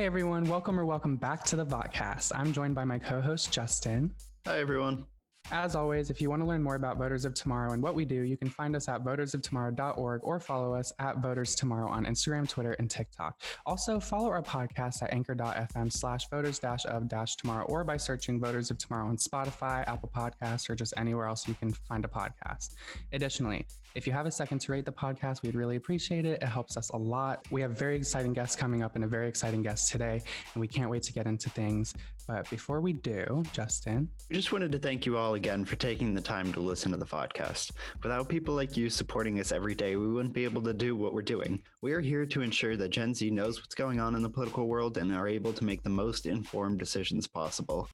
Hey everyone, welcome or welcome back to the Vodcast. I'm joined by my co-host Justin. Hi everyone. As always, if you want to learn more about Voters of Tomorrow and what we do, you can find us at votersoftomorrow.org or follow us at Voters Tomorrow on Instagram, Twitter, and TikTok. Also, follow our podcast at anchor.fm slash voters dash of dash tomorrow or by searching Voters of Tomorrow on Spotify, Apple Podcasts, or just anywhere else you can find a podcast. Additionally, if you have a second to rate the podcast, we'd really appreciate it. It helps us a lot. We have very exciting guests coming up and a very exciting guest today, and we can't wait to get into things. But before we do, Justin. We just wanted to thank you all again for taking the time to listen to the podcast. Without people like you supporting us every day, we wouldn't be able to do what we're doing. We are here to ensure that Gen Z knows what's going on in the political world and are able to make the most informed decisions possible.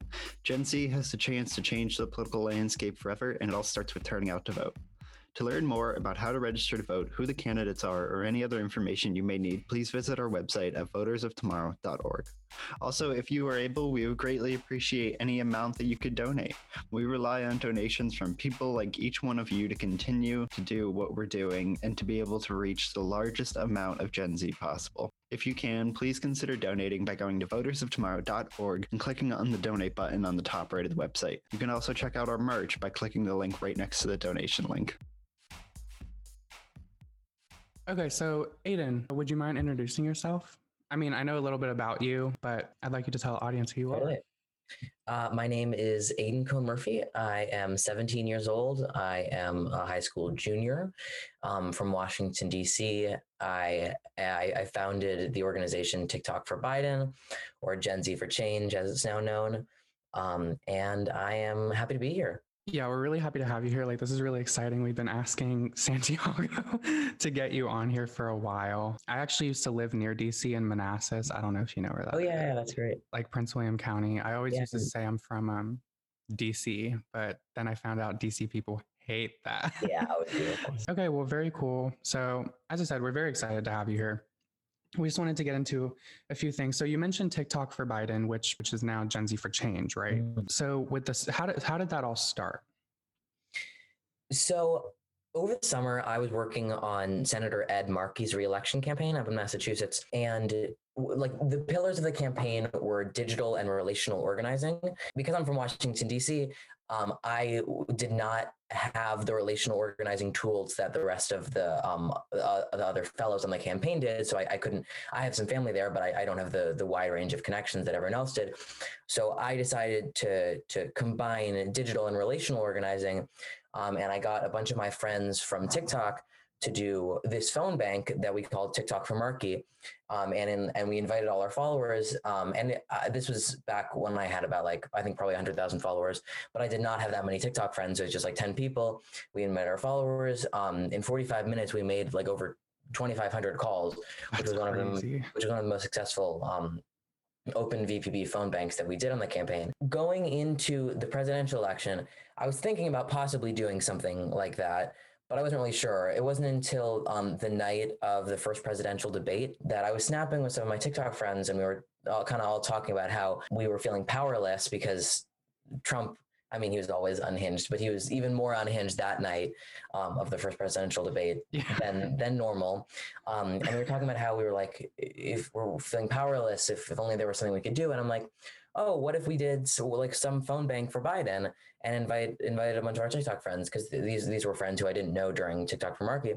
Gen Z has the chance to change the political landscape forever, and it all starts with turning out to vote. To learn more about how to register to vote, who the candidates are, or any other information you may need, please visit our website at votersoftomorrow.org. Also, if you are able, we would greatly appreciate any amount that you could donate. We rely on donations from people like each one of you to continue to do what we're doing and to be able to reach the largest amount of Gen Z possible. If you can, please consider donating by going to votersoftomorrow.org and clicking on the donate button on the top right of the website. You can also check out our merch by clicking the link right next to the donation link. Okay, so Aiden, would you mind introducing yourself? I mean, I know a little bit about you, but I'd like you to tell the audience who you are. Uh, my name is Aidan Kohn-Murphy. I am 17 years old. I am a high school junior um, from Washington, D.C. I, I, I founded the organization TikTok for Biden, or Gen Z for Change, as it's now known. Um, and I am happy to be here. Yeah, we're really happy to have you here. Like, this is really exciting. We've been asking Santiago to get you on here for a while. I actually used to live near DC in Manassas. I don't know if you know where that oh, yeah, yeah, that's great. Like Prince William County. I always Yeah. used to say I'm from um, DC, but then I found out DC people hate that. Yeah, beautiful. Okay, well, very cool. So, as I said, we're very excited to have you here. We just wanted to get into a few things. So, you mentioned TikTok for Biden, which which is now Gen Z for Change, right? Mhm. So, with this, how did how did that all start? So over the summer, I was working on Senator Ed Markey's reelection campaign up in Massachusetts, and w- like the pillars of the campaign were digital and relational organizing. Because I'm from Washington D.C., um, I did not have the relational organizing tools that the rest of the um, uh, the other fellows on the campaign did. So I, I couldn't. I have some family there, but I, I don't have the the wide range of connections that everyone else did. So I decided to to combine digital and relational organizing um, and I got a bunch of my friends from TikTok to do this phone bank that we called TikTok for Markey. Um, and in, and we invited all our followers. Um, and uh, this was back when I had about like, I think probably 100,000 followers, but I did not have that many TikTok friends. It was just like 10 people. We invited our followers. Um, in 45 minutes, we made like over 2,500 calls, which That's was one of them which is one of the most successful um, OpenVPB phone banks that we did on the campaign. Going into the presidential election, I was thinking about possibly doing something like that, but I wasn't really sure. It wasn't until um, the night of the first presidential debate that I was snapping with some of my TikTok friends, and we were all kind of all talking about how we were feeling powerless because Trump. I mean, he was always unhinged, but he was even more unhinged that night um, of the first presidential debate Yeah. than than normal. Um, and we were talking about how we were like, if we're feeling powerless, if, if only there was something we could do. And I'm like, oh, what if we did so like some phone bank for Biden and invite invited a bunch of our TikTok friends because these these were friends who I didn't know during TikTok for Markey.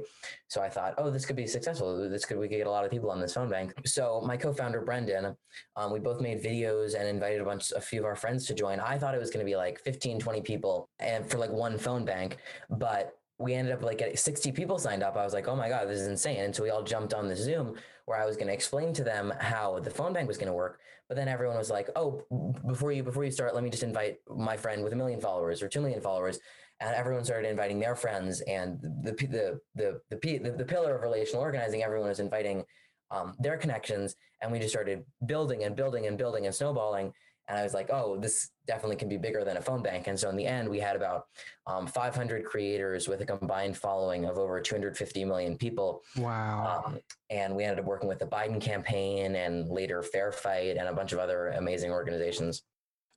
So I thought, oh, this could be successful. This could we could get a lot of people on this phone bank. So my co-founder Brendan, um, we both made videos and invited a bunch a few of our friends to join. I thought it was going to be like 15, 20 people and for like one phone bank, but we ended up like getting 60 people signed up. I was like, oh my God, this is insane. And so we all jumped on the Zoom where I was going to explain to them how the phone bank was going to work. But then everyone was like, oh, before you before you start, let me just invite my friend with a million followers or two million followers. And everyone started inviting their friends. And the the the the the, the, pillar of relational organizing, everyone was inviting um, their connections. And we just started building and building and building and snowballing. And I was like, oh, this definitely can be bigger than a phone bank. And so in the end, we had about um, 500 creators with a combined following of over 250 million people. Wow. Um, and we ended up working with the Biden campaign and later Fair Fight and a bunch of other amazing organizations.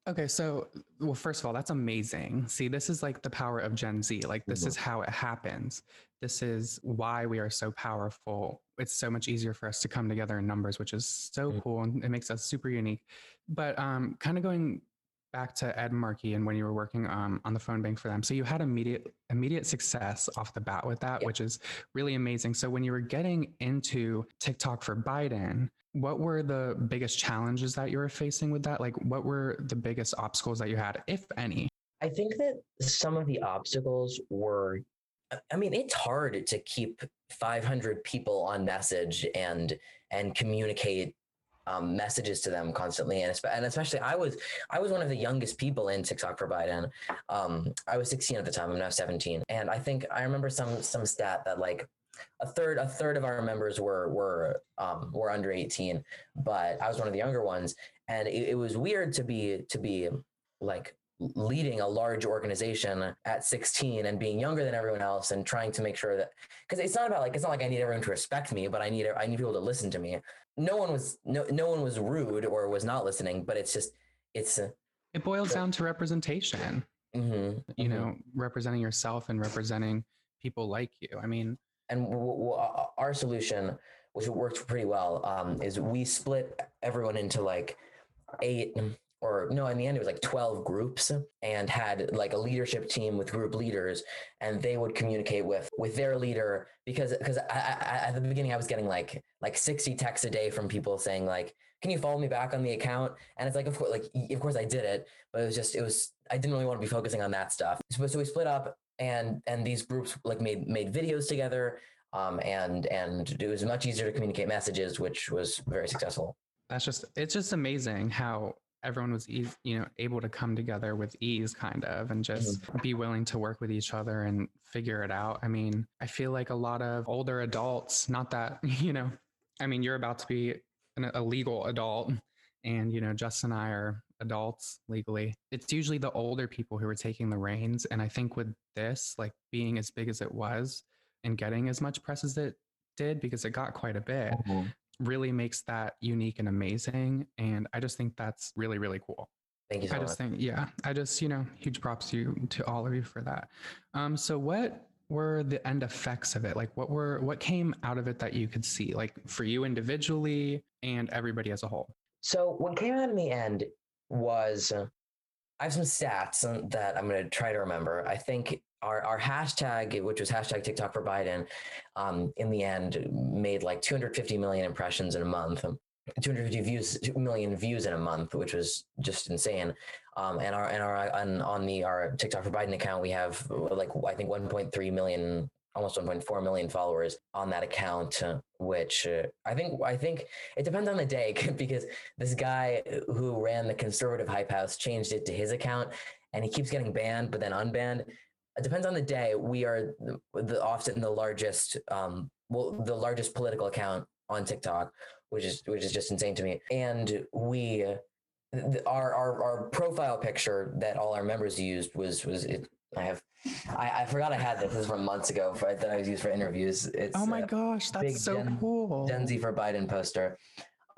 Okay, so well, first of all, that's amazing. See, this is like the power of Gen Z. Like, this Mhm. is how it happens. This is why we are so powerful. It's so much easier for us to come together in numbers, which is so Mhm. cool and it makes us super unique. But um, kind of going back to Ed Markey and when you were working um, on the phone bank for them, so you had immediate immediate success off the bat with that, Yeah. which is really amazing. So when you were getting into TikTok for Biden, what were the biggest challenges that you were facing with that? Like, what were the biggest obstacles that you had, if any? I think that some of the obstacles were, I- mean, it's hard to keep 500 people on message and and communicate um, messages to them constantly, and, and especially I was I was one of the youngest people in TikTok for Biden. Um, I was 16 at the time. I'm now 17, and I think I remember some some stat that like a third a third of our members were were um, were under 18, but I was one of the younger ones, and it, it was weird to be to be like leading a large organization at 16 and being younger than everyone else and trying to make sure that because it's not about like it's not like I need everyone to respect me, but I need I need people to listen to me. No one was no no one was rude or was not listening, but it's just it's uh, It boils down to representation. mhm, You mhm. know, representing yourself and representing people like you. I mean, and w- w- our solution, which worked pretty well, um, is we split everyone into like eight or no, in the end it was like twelve groups, and had like a leadership team with group leaders, and they would communicate with with their leader because because I, I, at the beginning I was getting like like sixty texts a day from people saying like. Can you follow me back on the account? And it's like, of course, like of course I did it, but it was just, it was, I didn't really want to be focusing on that stuff. So, so we split up, and and these groups like made made videos together um, and and it was much easier to communicate messages, which was very successful. that's just it's just amazing how everyone was eas you know able to come together with ease kind of and just be willing to work with each other and figure it out. I mean i feel like a lot of older adults not that you know i mean you're about to be an, a legal adult and you know justin and i are adults legally. It's usually the older people who are taking the reins and i think with this like being as big as it was and getting as much press as it did because it got quite a bit mm-hmm. Really makes that unique and amazing. And I just think that's really, really cool. Thank you so I much. just think, yeah, I just, you know, huge props to you, to all of you for that. Um, so what were the end effects of it? Like what were, what came out of it that you could see, like for you individually and everybody as a whole? So what came out in the end was uh, I have some stats uh, that I'm going to try to remember. I think our, our hashtag, which was hashtag TikTok for Biden, um, in the end made like 250 million impressions in a month. um, 250 views, 2 million views in a month, which was just insane. Um, and our and our on, on the our TikTok for Biden account, we have like I think 1.3 million, almost 1.4 million followers on that account, which uh, I think I think it depends on the day because this guy who ran the conservative hype house changed it to his account, and he keeps getting banned, but then unbanned. It depends on the day. We are the, the often the largest, um, well, the largest political account on TikTok, which is which is just insane to me. And we, uh, th- our our our profile picture that all our members used was was it. I have, I, I forgot I had this. This is from months ago for, that I was used for interviews. It's Oh my gosh, that's so Gen- cool. Gen Z for Biden poster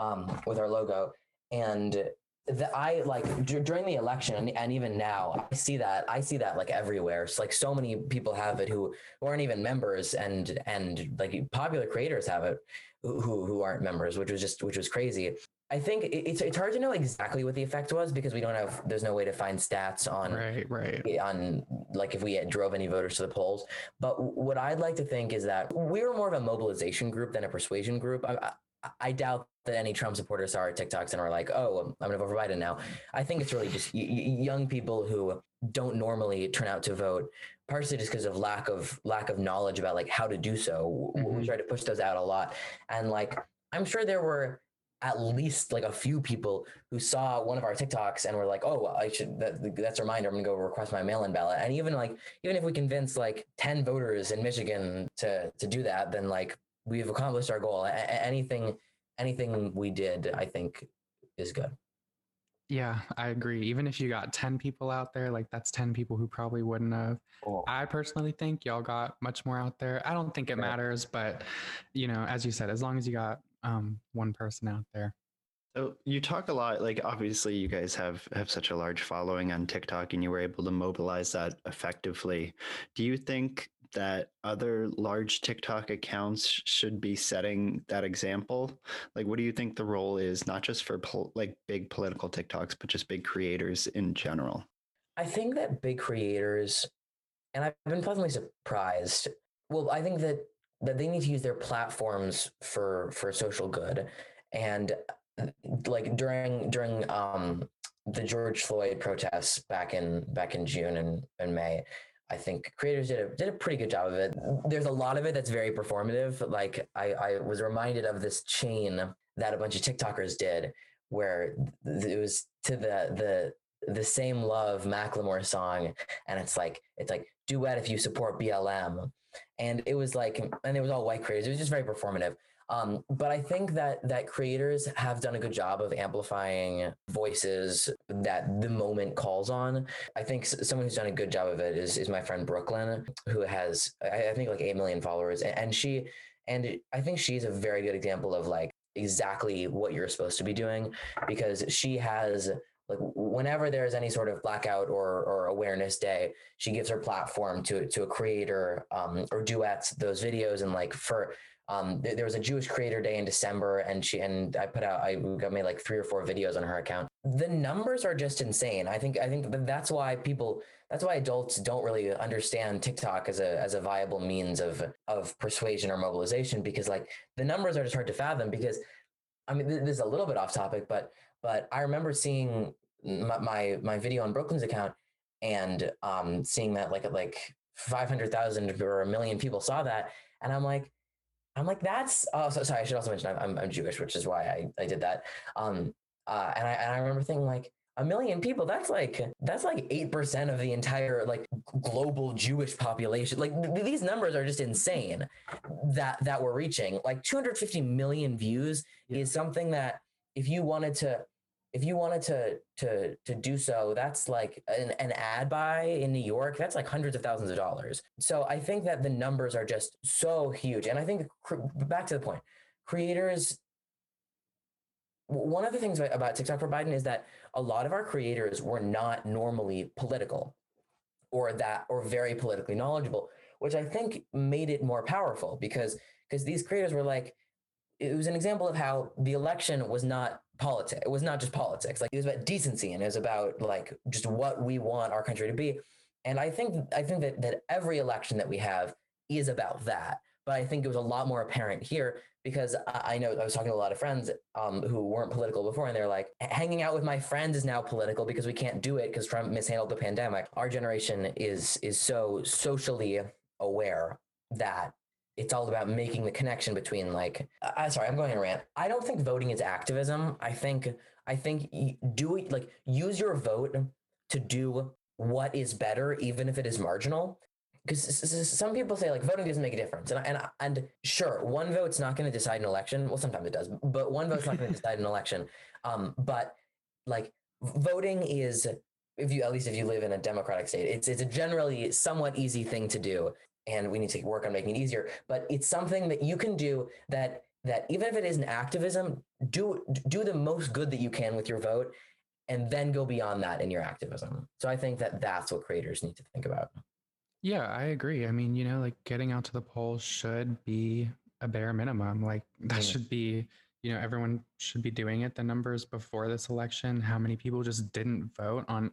um, with our logo. And the, I like d- during the election and, even now, I see that I see that like everywhere. It's like so many people have it who, who aren't even members, and and like popular creators have it who who aren't members, which was just which was crazy. I think it's it's hard to know exactly what the effect was because we don't have there's no way to find stats on Right, right. on like if we had drove any voters to the polls. But what I'd like to think is that we were more of a mobilization group than a persuasion group. I, I, I doubt that any Trump supporters saw our TikToks and are like, "Oh, I'm going to vote for Biden now." I think it's really just young people who don't normally turn out to vote, partially just because of lack of lack of knowledge about like how to do so. W- We mm-hmm. try to push those out a lot, and like I'm sure there were at least like a few people who saw one of our TikToks and were like, "Oh, I should." That, that's a reminder. I'm gonna go request my mail-in ballot. And even like, even if we convince like ten voters in Michigan to to do that, then like we've accomplished our goal. A- anything, anything we did, I think, is good. Yeah, I agree. Even if you got 10 people out there, like that's 10 people who probably wouldn't have. I personally think y'all got much more out there. I don't think it Right. matters, but you know, as you said, as long as you got um, one person out there. So you talk a lot, like obviously you guys have have such a large following on TikTok and you were able to mobilize that effectively. Do you think that other large TikTok accounts should be setting that example? Like, what do you think the role is, not just for pol- like big political TikToks, but just big creators in general? I think that big creators, and I've been pleasantly surprised. Well, I think that that they need to use their platforms for for social good, and like during during um the George Floyd protests back in back in June and, and May, I think creators did a did a pretty good job of it. There's a lot of it that's very performative. Like I, I was reminded of this chain that a bunch of TikTokers did, where it was to the the the same love Macklemore song, and it's like it's like duet if you support BLM, and it was like and it was all white creators. It was just very performative. Um, but I think that that creators have done a good job of amplifying voices that the moment calls on. I think someone who's done a good job of it is is my friend Brooklyn, who has I, I think like eight million followers, and, and she and I think she's a very good example of like exactly what you're supposed to be doing because she has like whenever there's any sort of blackout or, or awareness day she gives her platform to to a creator um, or duets those videos and like for um, there, there, was a Jewish Creator Day in December, and she and I put out I got made like three or four videos on her account. The numbers are just insane. I think I think that's why people that's why adults don't really understand TikTok as a as a viable means of of persuasion or mobilization because like the numbers are just hard to fathom. Because I mean, this is a little bit off topic, but but I remember seeing my my, my video on Brooklyn's account and um, seeing that like like five hundred thousand or a million people saw that, and I'm like I'm like, that's oh, so, sorry. I should also mention I'm, I'm, I'm Jewish, which is why I, I did that. Um, uh, and I and I remember thinking like a million people. That's like that's like eight percent of the entire like global Jewish population. Like th- these numbers are just insane that that we're reaching. Like 250 million views yeah. is something that if you wanted to if you wanted to to to do so that's like an, an ad buy in new york that's like hundreds of thousands of dollars. So i think that the numbers are just so huge. And i think back to the point creators one of the things about tiktok for biden is that a lot of our creators were not normally political or that or very politically knowledgeable which i think made it more powerful because because these creators were like it was an example of how the election was not politics. It was not just politics. Like it was about decency and it was about like just what we want our country to be. And I think I think that that every election that we have is about that. But I think it was a lot more apparent here because I, know I was talking to a lot of friends um, who weren't political before, and they're like, hanging out with my friends is now political because we can't do it because Trump mishandled the pandemic. Our generation is is so socially aware that it's all about making the connection between like uh, sorry i'm going to rant. I don't think voting is activism. I think i think do it like use your vote to do what is better even if it is marginal. Because some people say like voting doesn't make a difference. And and and sure one vote's not going to decide an election. Well sometimes it does but one vote's not going to decide an election. Um but like voting is if you at least if you live in a democratic state it's it's a generally somewhat easy thing to do and we need to work on making it easier. But it's something that you can do that that even if it isn't activism, do do the most good that you can with your vote, and then go beyond that in your activism. So I think that that's what creators need to think about. Yeah, I agree. I mean, you know, like getting out to the polls should be a bare minimum. Like that mm. should be, you know, everyone should be doing it. The numbers before this election, how many people just didn't vote on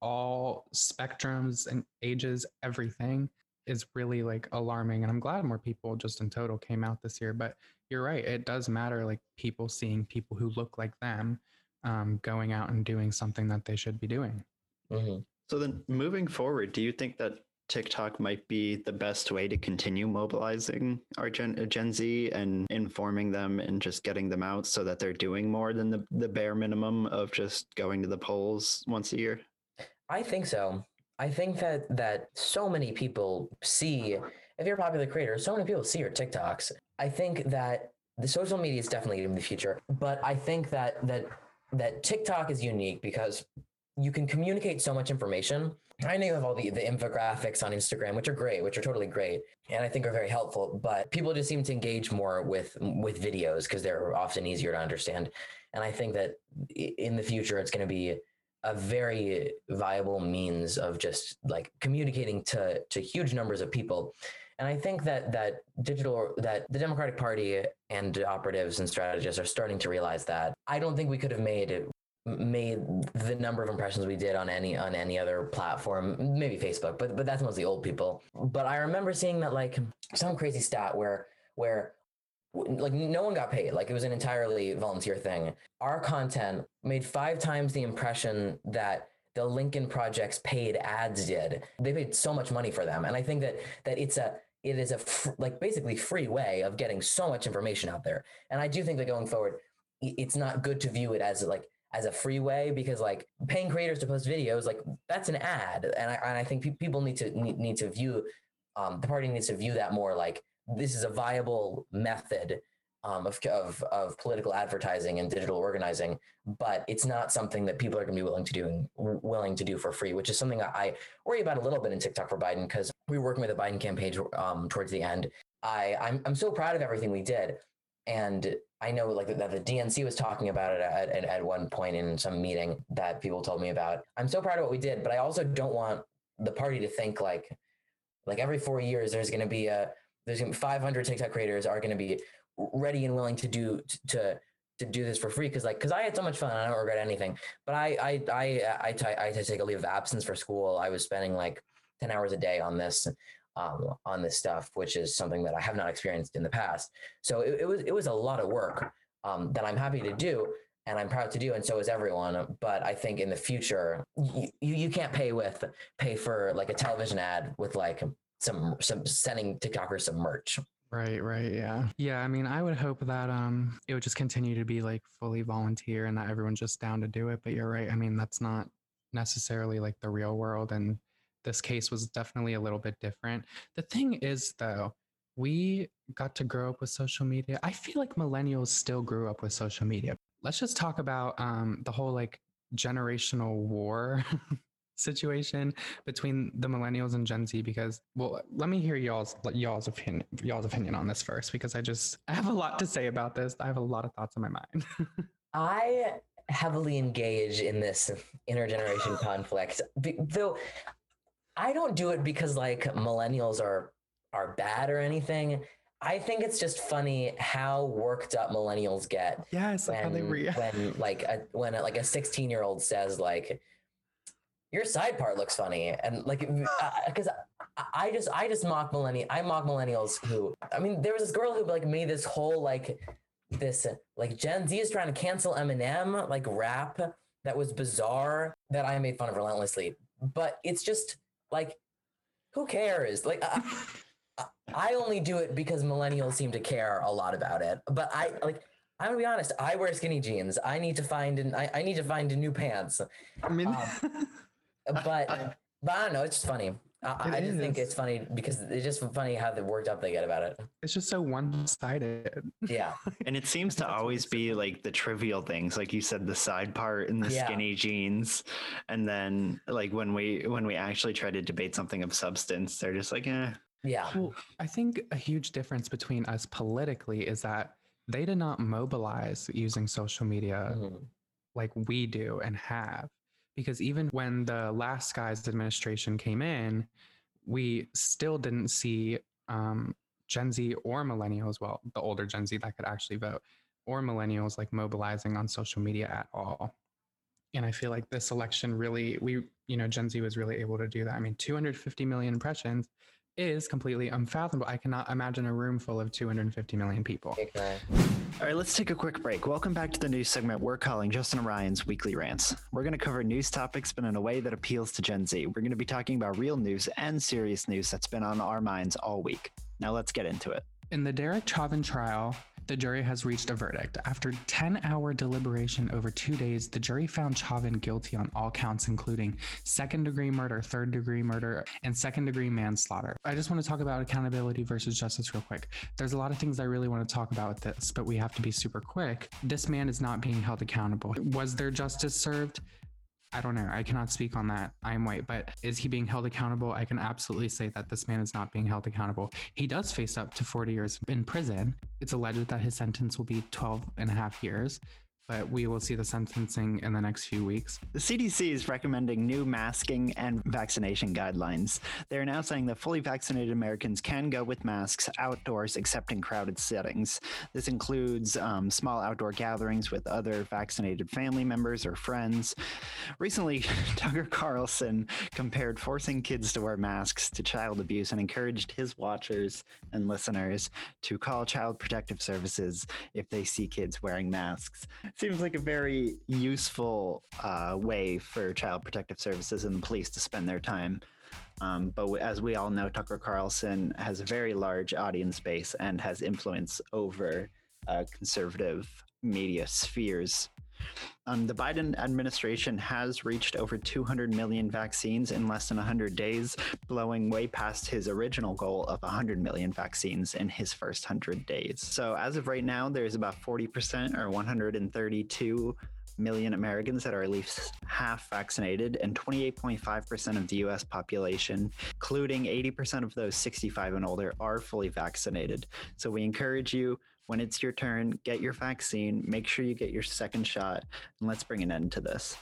all spectrums and ages, everything is really like alarming and i'm glad more people just in total came out this year but you're right it does matter like people seeing people who look like them um, going out and doing something that they should be doing mm-hmm. so then moving forward do you think that TikTok might be the best way to continue mobilizing our Gen, uh, Gen Z and informing them and just getting them out so that they're doing more than the, the bare minimum of just going to the polls once a year? I think so. I think that that so many people see if you're a popular creator, so many people see your TikToks. I think that the social media is definitely in the future, but I think that that that TikTok is unique because you can communicate so much information. I know you have all the, the infographics on Instagram, which are great, which are totally great, and I think are very helpful. But people just seem to engage more with with videos because they're often easier to understand. And I think that in the future, it's going to be a very viable means of just like communicating to to huge numbers of people. And I think that that digital that the Democratic Party and operatives and strategists are starting to realize that. I don't think we could have made it made the number of impressions we did on any on any other platform maybe facebook but but that's mostly old people but i remember seeing that like some crazy stat where where like no one got paid. Like it was an entirely volunteer thing. Our content made five times the impression that the lincoln project's paid ads did. They paid so much money for them. And i think that that it's a it is a fr- like basically free way of getting so much information out there. And i do think that going forward it's not good to view it as like as a free way because like paying creators to post videos like that's an ad. And i, and I think pe- people need to need, need to view um, the party needs to view that more like this is a viable method um, of, of, of political advertising and digital organizing, but it's not something that people are going to be willing to do willing to do for free, which is something I worry about a little bit in TikTok for Biden because we were working with the Biden campaign um, towards the end. I I'm, I'm so proud of everything we did, and I know like that the DNC was talking about it at, at, at one point in some meeting that people told me about. I'm so proud of what we did, but I also don't want the party to think like like every four years there's going to be a there's going to be 500 TikTok creators are going to be ready and willing to do to to do this for free because like because I had so much fun I don't regret anything. But I I I I, t- I had to take a leave of absence for school. I was spending like 10 hours a day on this um, on this stuff, which is something that I have not experienced in the past. So it, it was it was a lot of work um, that I'm happy to do and I'm proud to do, and so is everyone. But I think in the future, you, you can't pay with pay for like a television ad with like some some sending TikTokers some merch. Right, right, yeah. Yeah, I mean, I would hope that um it would just continue to be like fully volunteer and that everyone's just down to do it, but you're right. I mean, that's not necessarily like the real world and this case was definitely a little bit different. The thing is, though, we got to grow up with social media. I feel like millennials still grew up with social media. Let's just talk about um, the whole like generational war situation between the millennials and Gen Z because well let me hear y'all's y'all's opinion y'all's opinion on this first because I just I have a lot to say about this. I have a lot of thoughts in my mind. I heavily engage in this intergeneration conflict though I don't do it because like millennials are are bad or anything. I think it's just funny how worked up millennials get. Yes, when, how they re- when like a, when a, like a 16 year old says like your side part looks funny and like because uh, I, I just I just mock millennial I mock millennials who I mean there was this girl who like made this whole like this like Gen Z is trying to cancel Eminem like rap that was bizarre that I made fun of relentlessly but it's just like, who cares? Like, I, I only do it because millennials seem to care a lot about it. But I like. I'm gonna be honest. I wear skinny jeans. I need to find an. I, I need to find new pants. I mean, um, but but I don't know. It's just funny. I, I just think it's funny because it's just funny how the worked up they get about it. It's just so one sided. Yeah. and it seems to always be like the trivial things, like you said, the side part and the yeah. skinny jeans. And then like when we when we actually try to debate something of substance, they're just like, eh. Yeah. Well, I think a huge difference between us politically is that they did not mobilize using social media mm-hmm. like we do and have because even when the last guy's administration came in, we still didn't see um, Gen Z or millennials, well, the older Gen Z that could actually vote, or millennials like mobilizing on social media at all. And I feel like this election really, we, you know, Gen Z was really able to do that. I mean, 250 million impressions is completely unfathomable. I cannot imagine a room full of 250 million people. Okay. All right, let's take a quick break. Welcome back to the news segment we're calling Justin Ryan's Weekly Rants. We're going to cover news topics, but in a way that appeals to Gen Z. We're going to be talking about real news and serious news that's been on our minds all week. Now let's get into it. In the Derek Chauvin trial, the jury has reached a verdict. After 10 hour deliberation over two days, the jury found Chauvin guilty on all counts, including second degree murder, third degree murder, and second degree manslaughter. I just want to talk about accountability versus justice real quick. There's a lot of things I really want to talk about with this, but we have to be super quick. This man is not being held accountable. Was there justice served? I don't know. I cannot speak on that. I am white, but is he being held accountable? I can absolutely say that this man is not being held accountable. He does face up to 40 years in prison. It's alleged that his sentence will be 12 and a half years, but we will see the sentencing in the next few weeks. The CDC is recommending new masking and vaccination guidelines. They're now saying that fully vaccinated Americans can go with masks outdoors except in crowded settings. This includes um, small outdoor gatherings with other vaccinated family members or friends. Recently, Tucker Carlson compared forcing kids to wear masks to child abuse and encouraged his watchers and listeners to call Child Protective Services if they see kids wearing masks seems like a very useful uh, way for child protective services and the police to spend their time. Um, but as we all know, Tucker Carlson has a very large audience base and has influence over uh, conservative media spheres. Um, the Biden administration has reached over 200 million vaccines in less than 100 days, blowing way past his original goal of 100 million vaccines in his first 100 days. So, as of right now, there's about 40% or 132 million Americans that are at least half vaccinated, and 28.5% of the US population, including 80% of those 65 and older, are fully vaccinated. So we encourage you when it's your turn, get your vaccine, make sure you get your second shot, and let's bring an end to this.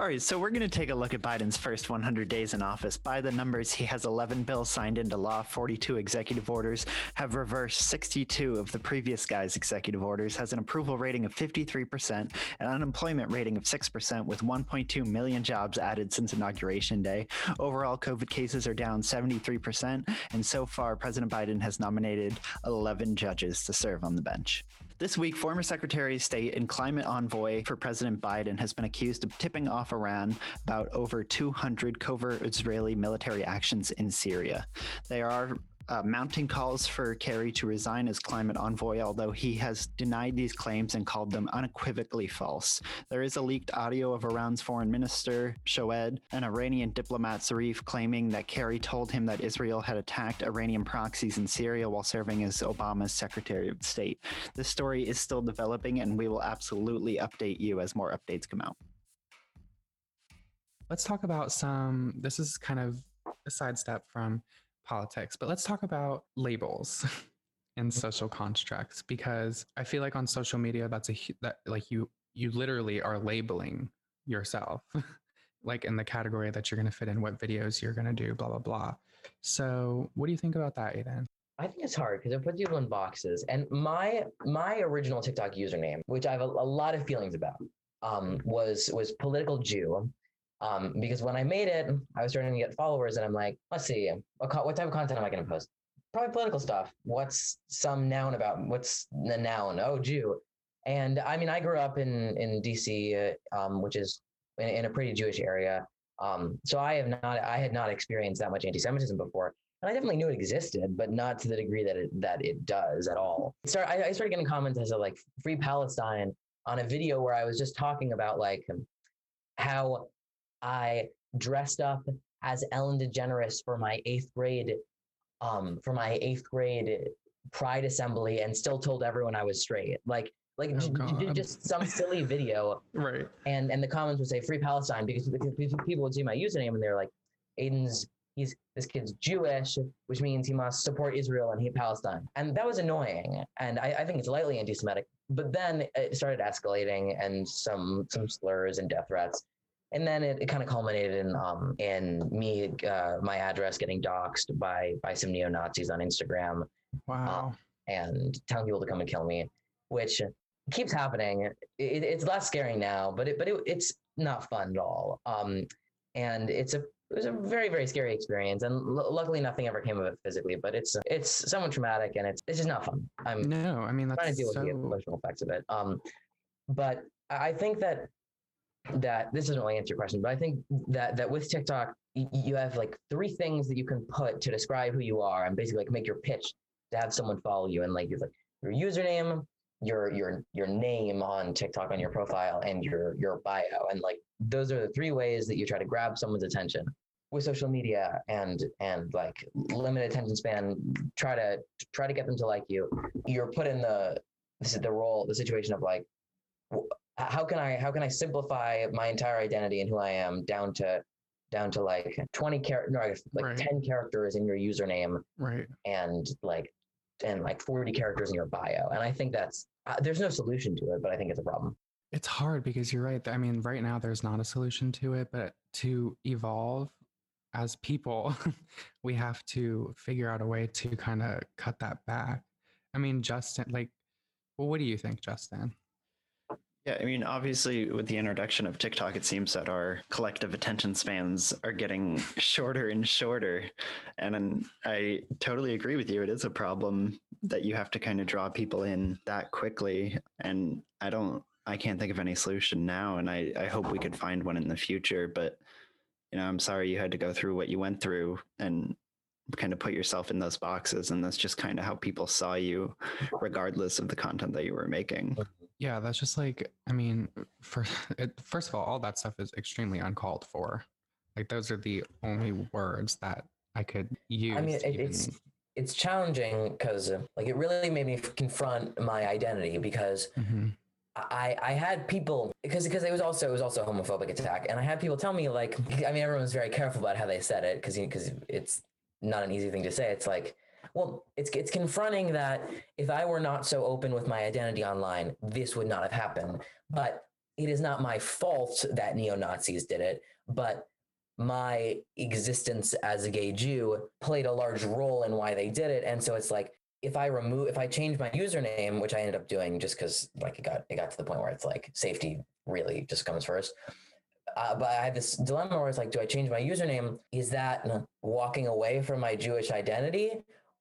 All right, so we're going to take a look at Biden's first 100 days in office. By the numbers, he has 11 bills signed into law, 42 executive orders, have reversed 62 of the previous guy's executive orders, has an approval rating of 53%, an unemployment rating of 6%, with 1.2 million jobs added since Inauguration Day. Overall, COVID cases are down 73%, and so far, President Biden has nominated 11 judges to serve on the bench. This week, former Secretary of State and climate envoy for President Biden has been accused of tipping off Iran about over 200 covert Israeli military actions in Syria. They are uh, mounting calls for Kerry to resign as climate envoy, although he has denied these claims and called them unequivocally false. There is a leaked audio of Iran's foreign minister, Shoed, and Iranian diplomat Zarif claiming that Kerry told him that Israel had attacked Iranian proxies in Syria while serving as Obama's Secretary of State. This story is still developing, and we will absolutely update you as more updates come out. Let's talk about some. This is kind of a sidestep from politics, but let's talk about labels and social constructs because I feel like on social media that's a that like you you literally are labeling yourself like in the category that you're going to fit in what videos you're going to do blah blah blah. So, what do you think about that, Aidan? I think it's hard because it puts people in boxes. And my my original TikTok username, which I have a, a lot of feelings about, um, was was political Jew. Um, because when I made it, I was starting to get followers, and I'm like, let's see, what, co- what type of content am I going to post? Probably political stuff. What's some noun about? What's the noun? Oh, Jew. And I mean, I grew up in in DC, uh, um, which is in, in a pretty Jewish area. Um, so I have not, I had not experienced that much anti-Semitism before and I definitely knew it existed, but not to the degree that it that it does at all. Start, I, I started getting comments as a like free Palestine on a video where I was just talking about like how I dressed up as Ellen DeGeneres for my eighth grade, um, for my eighth grade pride assembly, and still told everyone I was straight. Like like Oh, j- just some silly video Right. and and the comments would say free Palestine because, because people would see my username and they're like, Aidan's he's this kid's Jewish, which means he must support Israel and hate Palestine. And that was annoying. And I, I think it's lightly anti-Semitic. But then it started escalating and some some slurs and death threats. And then it, it kind of culminated in um in me uh, my address getting doxxed by by some neo Nazis on Instagram Wow. and telling people to come and kill me, which keeps happening. It, it's less scary now, but it, but it, it's not fun at all. Um, and it's a it was a very very scary experience, and l- luckily nothing ever came of it physically. But it's it's somewhat traumatic, and it's it's just not fun. I'm no, I mean that's trying to deal with the emotional effects of it. Um, but I think that that this doesn't really answer your question, but I think that that with TikTok, you have like three things that you can put to describe who you are, and basically like make your pitch to have someone follow you, and like you're like your username, your your your name on TikTok on your profile, and your your bio, and like those are the three ways that you try to grab someone's attention. With social media and and like limited attention span try to try to get them to like you. You're put in the this is the role the situation of like how can i how can i simplify my entire identity and who i am down to down to like 20 characters no, like Right. 10 characters in your username right. and like and like 40 characters in your bio and i think that's uh, there's no solution to it but i think it's a problem It's hard because you're right. I mean, right now there's not a solution to it, but to evolve as people, we have to figure out a way to kind of cut that back. I mean, Justin, like, well, what do you think, Justin? Yeah, I mean, obviously, with the introduction of TikTok, it seems that our collective attention spans are getting shorter and shorter. And I totally agree with you. It is a problem that you have to kind of draw people in that quickly. And I don't, I can't think of any solution now. And I, I hope we could find one in the future. But, you know, I'm sorry you had to go through what you went through and kind of put yourself in those boxes. And that's just kind of how people saw you, regardless of the content that you were making. Yeah, that's just like, I mean, for it, first of all, all that stuff is extremely uncalled for. Like those are the only words that I could use. I mean, it, it's it's challenging because like it really made me confront my identity because Mhm. I I had people because because it was also it was also a homophobic attack and I had people tell me like I mean everyone's very careful about how they said it because because it's not an easy thing to say it's like well it's it's confronting that if I were not so open with my identity online this would not have happened but it is not my fault that neo Nazis did it but my existence as a gay Jew played a large role in why they did it. And so it's like if I remove if I change my username, which I ended up doing just because like it got it got to the point where it's like safety really just comes first. Uh, but I had this dilemma where it's like, do I change my username? Is that walking away from my Jewish identity,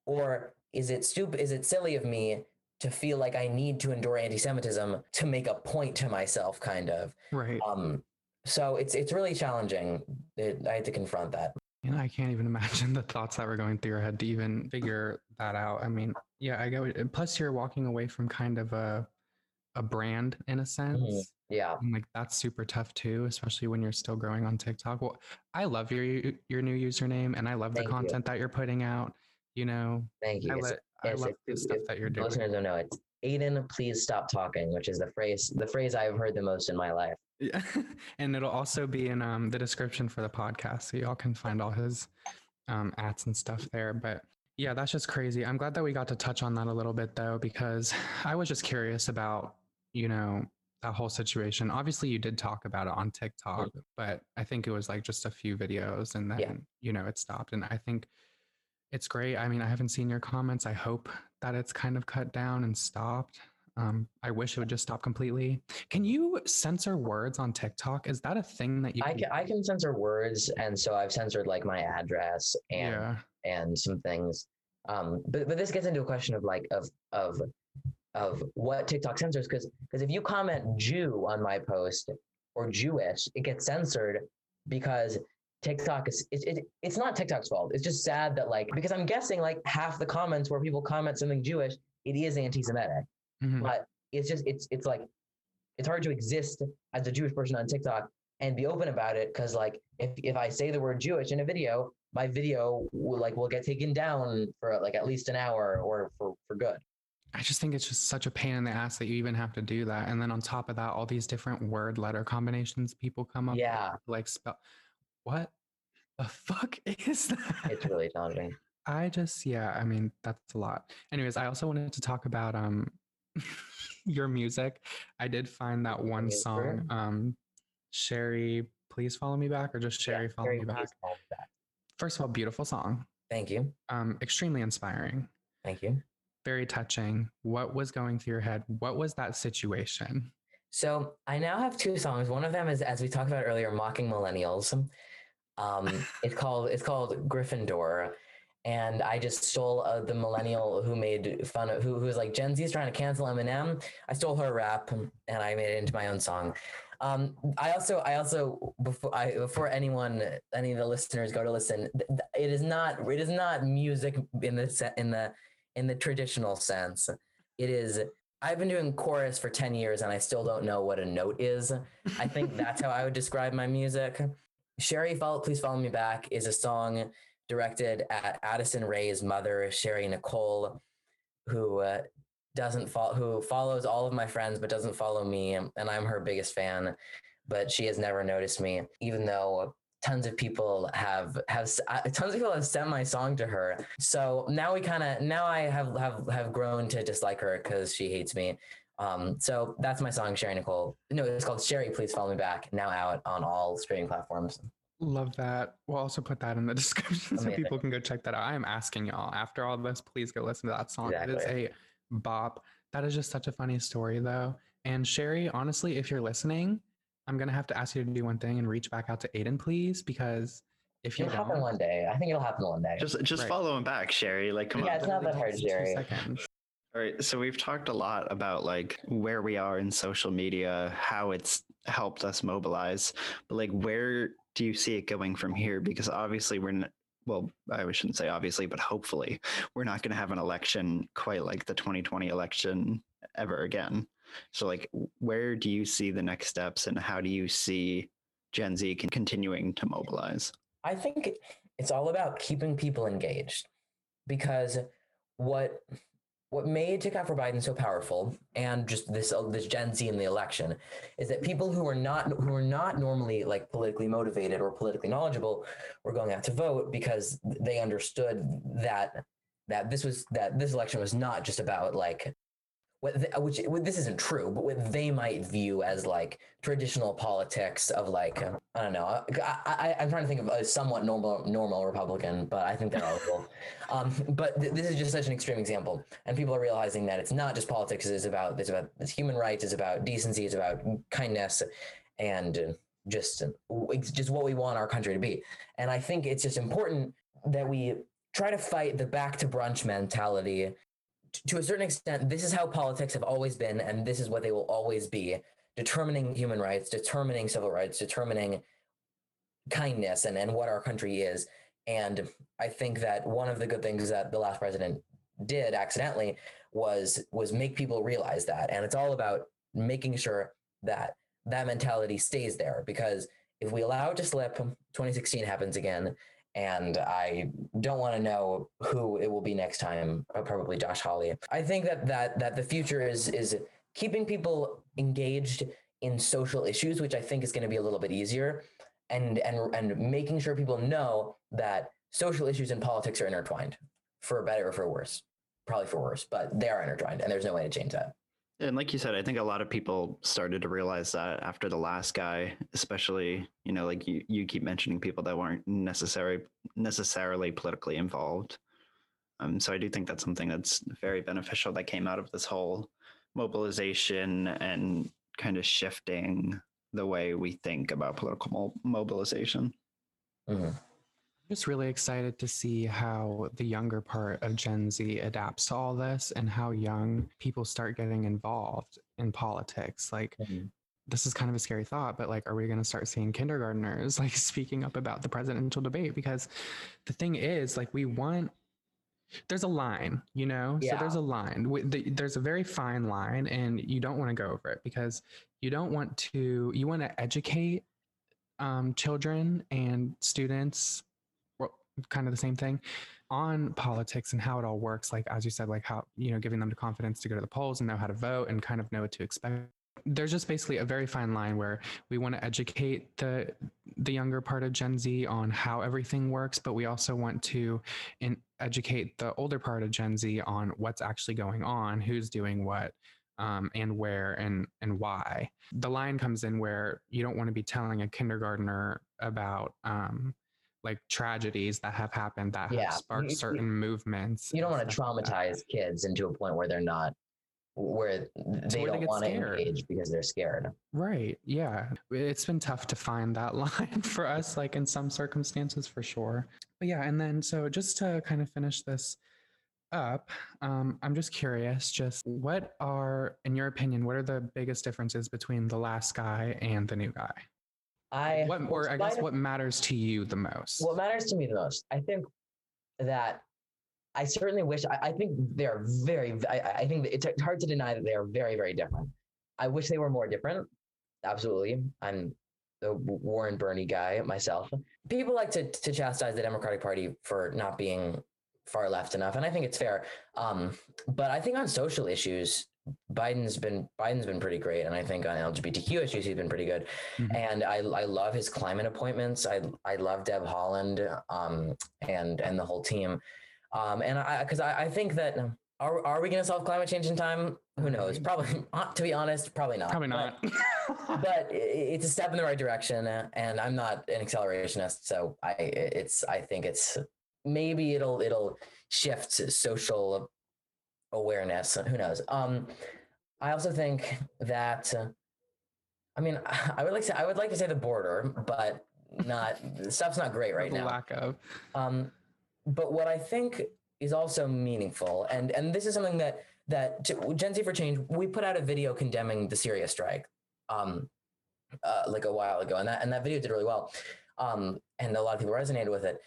or is it stupid? Is it silly of me to feel like I need to endure anti-Semitism to make a point to myself, kind of? right. Um, so it's it's really challenging. It, I had to confront that. You know, I can't even imagine the thoughts that were going through your head to even figure that out. I mean, yeah, I. And Plus, you're walking away from kind of a a brand in a sense. Yeah, And like that's super tough too, especially when you're still growing on TikTok. Well, I love your your new username, and I love the Thank you. content that you're putting out. You know, thank you. I, let, I love the stuff that you're doing. Listeners don't know it's Aidan, please stop talking, which is the phrase the phrase I've heard the most in my life. Yeah. and it'll also be in um, the description for the podcast, so y'all can find all his um, ads and stuff there. But yeah, that's just crazy. I'm glad that we got to touch on that a little bit though, because I was just curious about you know that whole situation. Obviously, you did talk about it on TikTok, but I think it was like just a few videos, and then Yeah. you know it stopped. And I think it's great. I mean, I haven't seen your comments. I hope that it's kind of cut down and stopped. Um, I wish it would just stop completely. Can you censor words on TikTok? Is that a thing that you I can I can censor words, and so I've censored like my address and yeah. and some things. Um, but but this gets into a question of like of of of what TikTok censors because because if you comment Jew on my post or Jewish, it gets censored because TikTok is it, it, it's not TikTok's fault. It's just sad that like because I'm guessing like half the comments where people comment something Jewish, it is anti-Semitic. Mhm. But it's just it's it's like it's hard to exist as a Jewish person on TikTok and be open about it because like if if I say the word Jewish in a video, my video will like will get taken down for like at least an hour or for for good. I just think it's just such a pain in the ass that you even have to do that. And then on top of that, all these different word letter combinations people come up with, Yeah, like spell. What the fuck is that? it's really challenging. I just yeah, I mean that's a lot. Anyways, I also wanted to talk about um your music. I did find that one song, um Sherry, please follow me back or just Sherry Yeah, follow very me back. pleased about that. First of all, beautiful song. Thank you. Um extremely inspiring, Thank you. very touching. What was going through your head? What was that situation? So I now have two songs. One of them is, as we talked about earlier, mocking millennials. Um, it's called it's called Gryffindor, and I just stole uh, the millennial who made fun of who who was like Gen Z is trying to cancel Eminem. I stole her rap and I made it into my own song. Um, I also I also before I before anyone any of the listeners go to listen, it is not it is not music in the in the in the traditional sense. It is I've been doing chorus for 10 years and I still don't know what a note is. I think that's how I would describe my music. Sherry, follow, please follow me back is a song directed at Addison Rae's mother, Sherry Nicole, who uh, doesn't follow, who follows all of my friends but doesn't follow me, and I'm her biggest fan. But she has never noticed me, even though tons of people have have uh, tons of people have sent my song to her. So now we kind of now I have have have grown to dislike her because she hates me. Um, so that's my song, Sherry Nicole. No, it's called Sherry. Please follow me back. Now out on all streaming platforms. Love that. We'll also put that in the description so people can go check that out. I am asking y'all after all this, please go listen to that song. It is a bop. That is just such a funny story, though. And Sherry, honestly, if you're listening, I'm gonna have to ask you to do one thing and reach back out to Aidan, please, because if you It'll happen don't, one day. I think it'll happen one day. Just just Right. follow him back, Sherry. Like, come Yeah, on. it's not that hard, Sherry. two seconds. All right, so we've talked a lot about like where we are in social media, how it's helped us mobilize, but like where do you see it going from here? Because obviously we're not, well, I shouldn't say obviously, but hopefully we're not going to have an election quite like the 2020 election ever again. So like, where do you see the next steps, and how do you see Gen Z con- continuing to mobilize? I think it's all about keeping people engaged because what what made TikTok for Biden so powerful and just this uh, this Gen Z in the election is that people who are not who are not normally like politically motivated or politically knowledgeable were going out to vote because they understood that that this was that this election was not just about like what the, which what- this isn't true, but what they might view as like traditional politics of like um, I don't know. Uh, I, I I'm trying to think of a somewhat normal normal Republican, but I think they're all cool. Um, but th- this is just such an extreme example, and people are realizing that it's not just politics. It's about it's about it's human rights. It's about decency. It's about kindness, and uh, just uh, it's just what we want our country to be. And I think it's just important that we try to fight the back to brunch mentality to a certain extent, this is how politics have always been, and this is what they will always be determining human rights, determining civil rights, determining kindness and, and what our country is. And I think that one of the good things that the last president did accidentally was was make people realize that. And it's all about making sure that that mentality stays there because if we allow it to slip, 2016 happens again. And I don't want to know who it will be next time. uh, Probably Josh Hawley. I think that that that the future is is keeping people engaged in social issues, which I think is going to be a little bit easier, and and and making sure people know that social issues and politics are intertwined, for better or for worse. Probably for worse, but they are intertwined, and there's no way to change that. And like you said, I think a lot of people started to realize that after the last guy, especially, you know, like you, you keep mentioning people that weren't necessary necessarily politically involved. Um, so I do think that's something that's very beneficial that came out of this whole mobilization and kind of shifting the way we think about political mo- mobilization. Mhm. Just really excited to see how the younger part of Gen Z adapts to all this and how young people start getting involved in politics. Like, Mhm. this is kind of a scary thought, but like, are we going to start seeing kindergartners like speaking up about the presidential debate? Because the thing is, like, we want. There's a line, you know. Yeah. So there's a line. There's a very fine line, and you don't want to go over it because you don't want to. You want to educate um, children and students kind of the same thing. On politics and how it all works like as you said like how you know giving them the confidence to go to the polls and know how to vote and kind of know what to expect. There's just basically a very fine line where we want to educate the the younger part of gen z on how everything works but we also want to in, educate the older part of gen z on what's actually going on who's doing what um, and where and and why. The line comes in where you don't want to be telling a kindergartner about um, like tragedies that have happened that Yeah. have sparked You- you- certain movements. You don't want to stuff like traumatize kids into a point where they're not, where they where don't want to engage because they're scared. Right. Yeah. It's been tough to find that line for us, like in some circumstances for sure. But yeah. And then, so just to kind of finish this up, um, I'm just curious, just what are, in your opinion, what are the biggest differences between the last guy and the new guy? I What, or I guess what matters to you the most? what matters to me the most i think that i certainly wish i, I think they're very I, I think it's it's hard to deny that they are very very different. I wish they were more different absolutely. I'm the warren bernie guy myself. People like to, to chastise the democratic party for not being far left enough and i think it's fair um, but i think on social issues biden's been biden's been pretty great and i think on lgbtq issues he's been pretty good Mhm. and I, I love his climate appointments. I I love Deb Haaland um, and and the whole team, um, and I because I, I think that Are, are we going to solve climate change in time? Who knows? Probably, to be honest, probably not. Probably not. But, but it's a step in the right direction, and I'm not an accelerationist, so I it's I think it's maybe it'll it'll shift social awareness. Who knows? Um, I also think that. I mean, I would like to. I would like to say the border, but not stuff's not great right now. Lack of. Um, but what I think is also meaningful, and and this is something that that Gen Z for Change we put out a video condemning the Syria strike, um, uh, like a while ago, and that and that video did really well, um, and a lot of people resonated with it.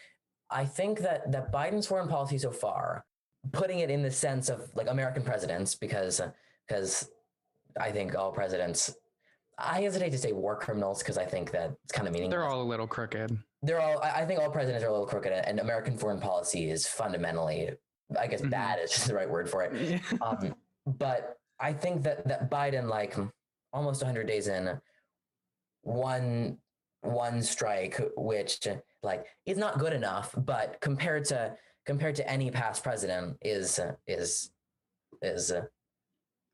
I think that that Biden's foreign policy so far, putting it in the sense of like American presidents, because because I think all presidents I hesitate to say war criminals because I think that it's kind of meaningless. They're all a little crooked. They're all. I think all presidents are a little crooked, and American foreign policy is fundamentally, I guess, Mhm. bad is just the right word for it. Um, but I think that that Biden, like almost 100 days in, one one strike, which like is not good enough, but compared to compared to any past president, is is is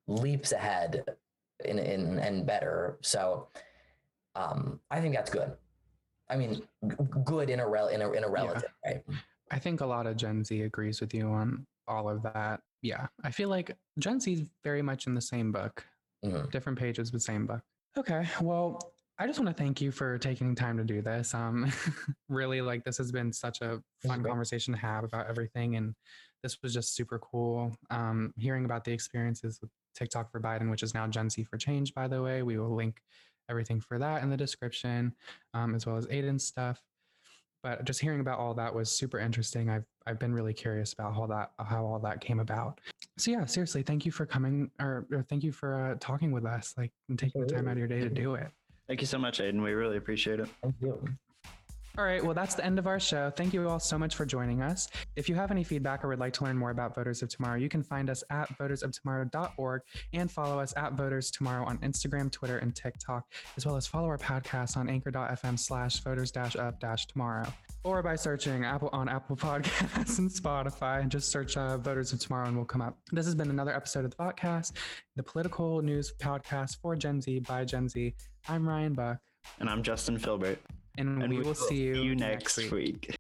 leaps ahead in in and better. So um, I think that's good. I mean, g- good in a rel in a in a relative, right? I think a lot of Gen Z agrees with you on all of that. Yeah. I feel like Gen Z is very much in the same book, Mhm. different pages, but same book. Okay. Well, I just want to thank you for taking time to do this. Um, really, like this has been such a fun conversation to have about everything, and this was just super cool. Um, hearing about the experiences with TikTok for Biden, which is now Gen Z for Change, by the way. We will link everything for that in the description, um, as well as Aidan's stuff. But just hearing about all that was super interesting. I've I've been really curious about how that how all that came about. So yeah, seriously, thank you for coming, or, or thank you for uh, talking with us, like and taking the time out of your day to do it. Thank you so much, Aidan. We really appreciate it. Thank you. All right, well, that's the end of our show. Thank you all so much for joining us. If you have any feedback or would like to learn more about Voters of Tomorrow, you can find us at votersoftomorrow.org and follow us at Voters Tomorrow on Instagram, Twitter, and TikTok, as well as follow our podcast on anchor.fm slash voters of tomorrow or by searching Apple on Apple Podcasts and Spotify. And just search uh, Voters of Tomorrow and we'll come up. This has been another episode of the podcast, the political news podcast for Gen Z by Gen Z. I'm Ryan Buck, And I'm Justin Filbert. and, And we will see you, next week.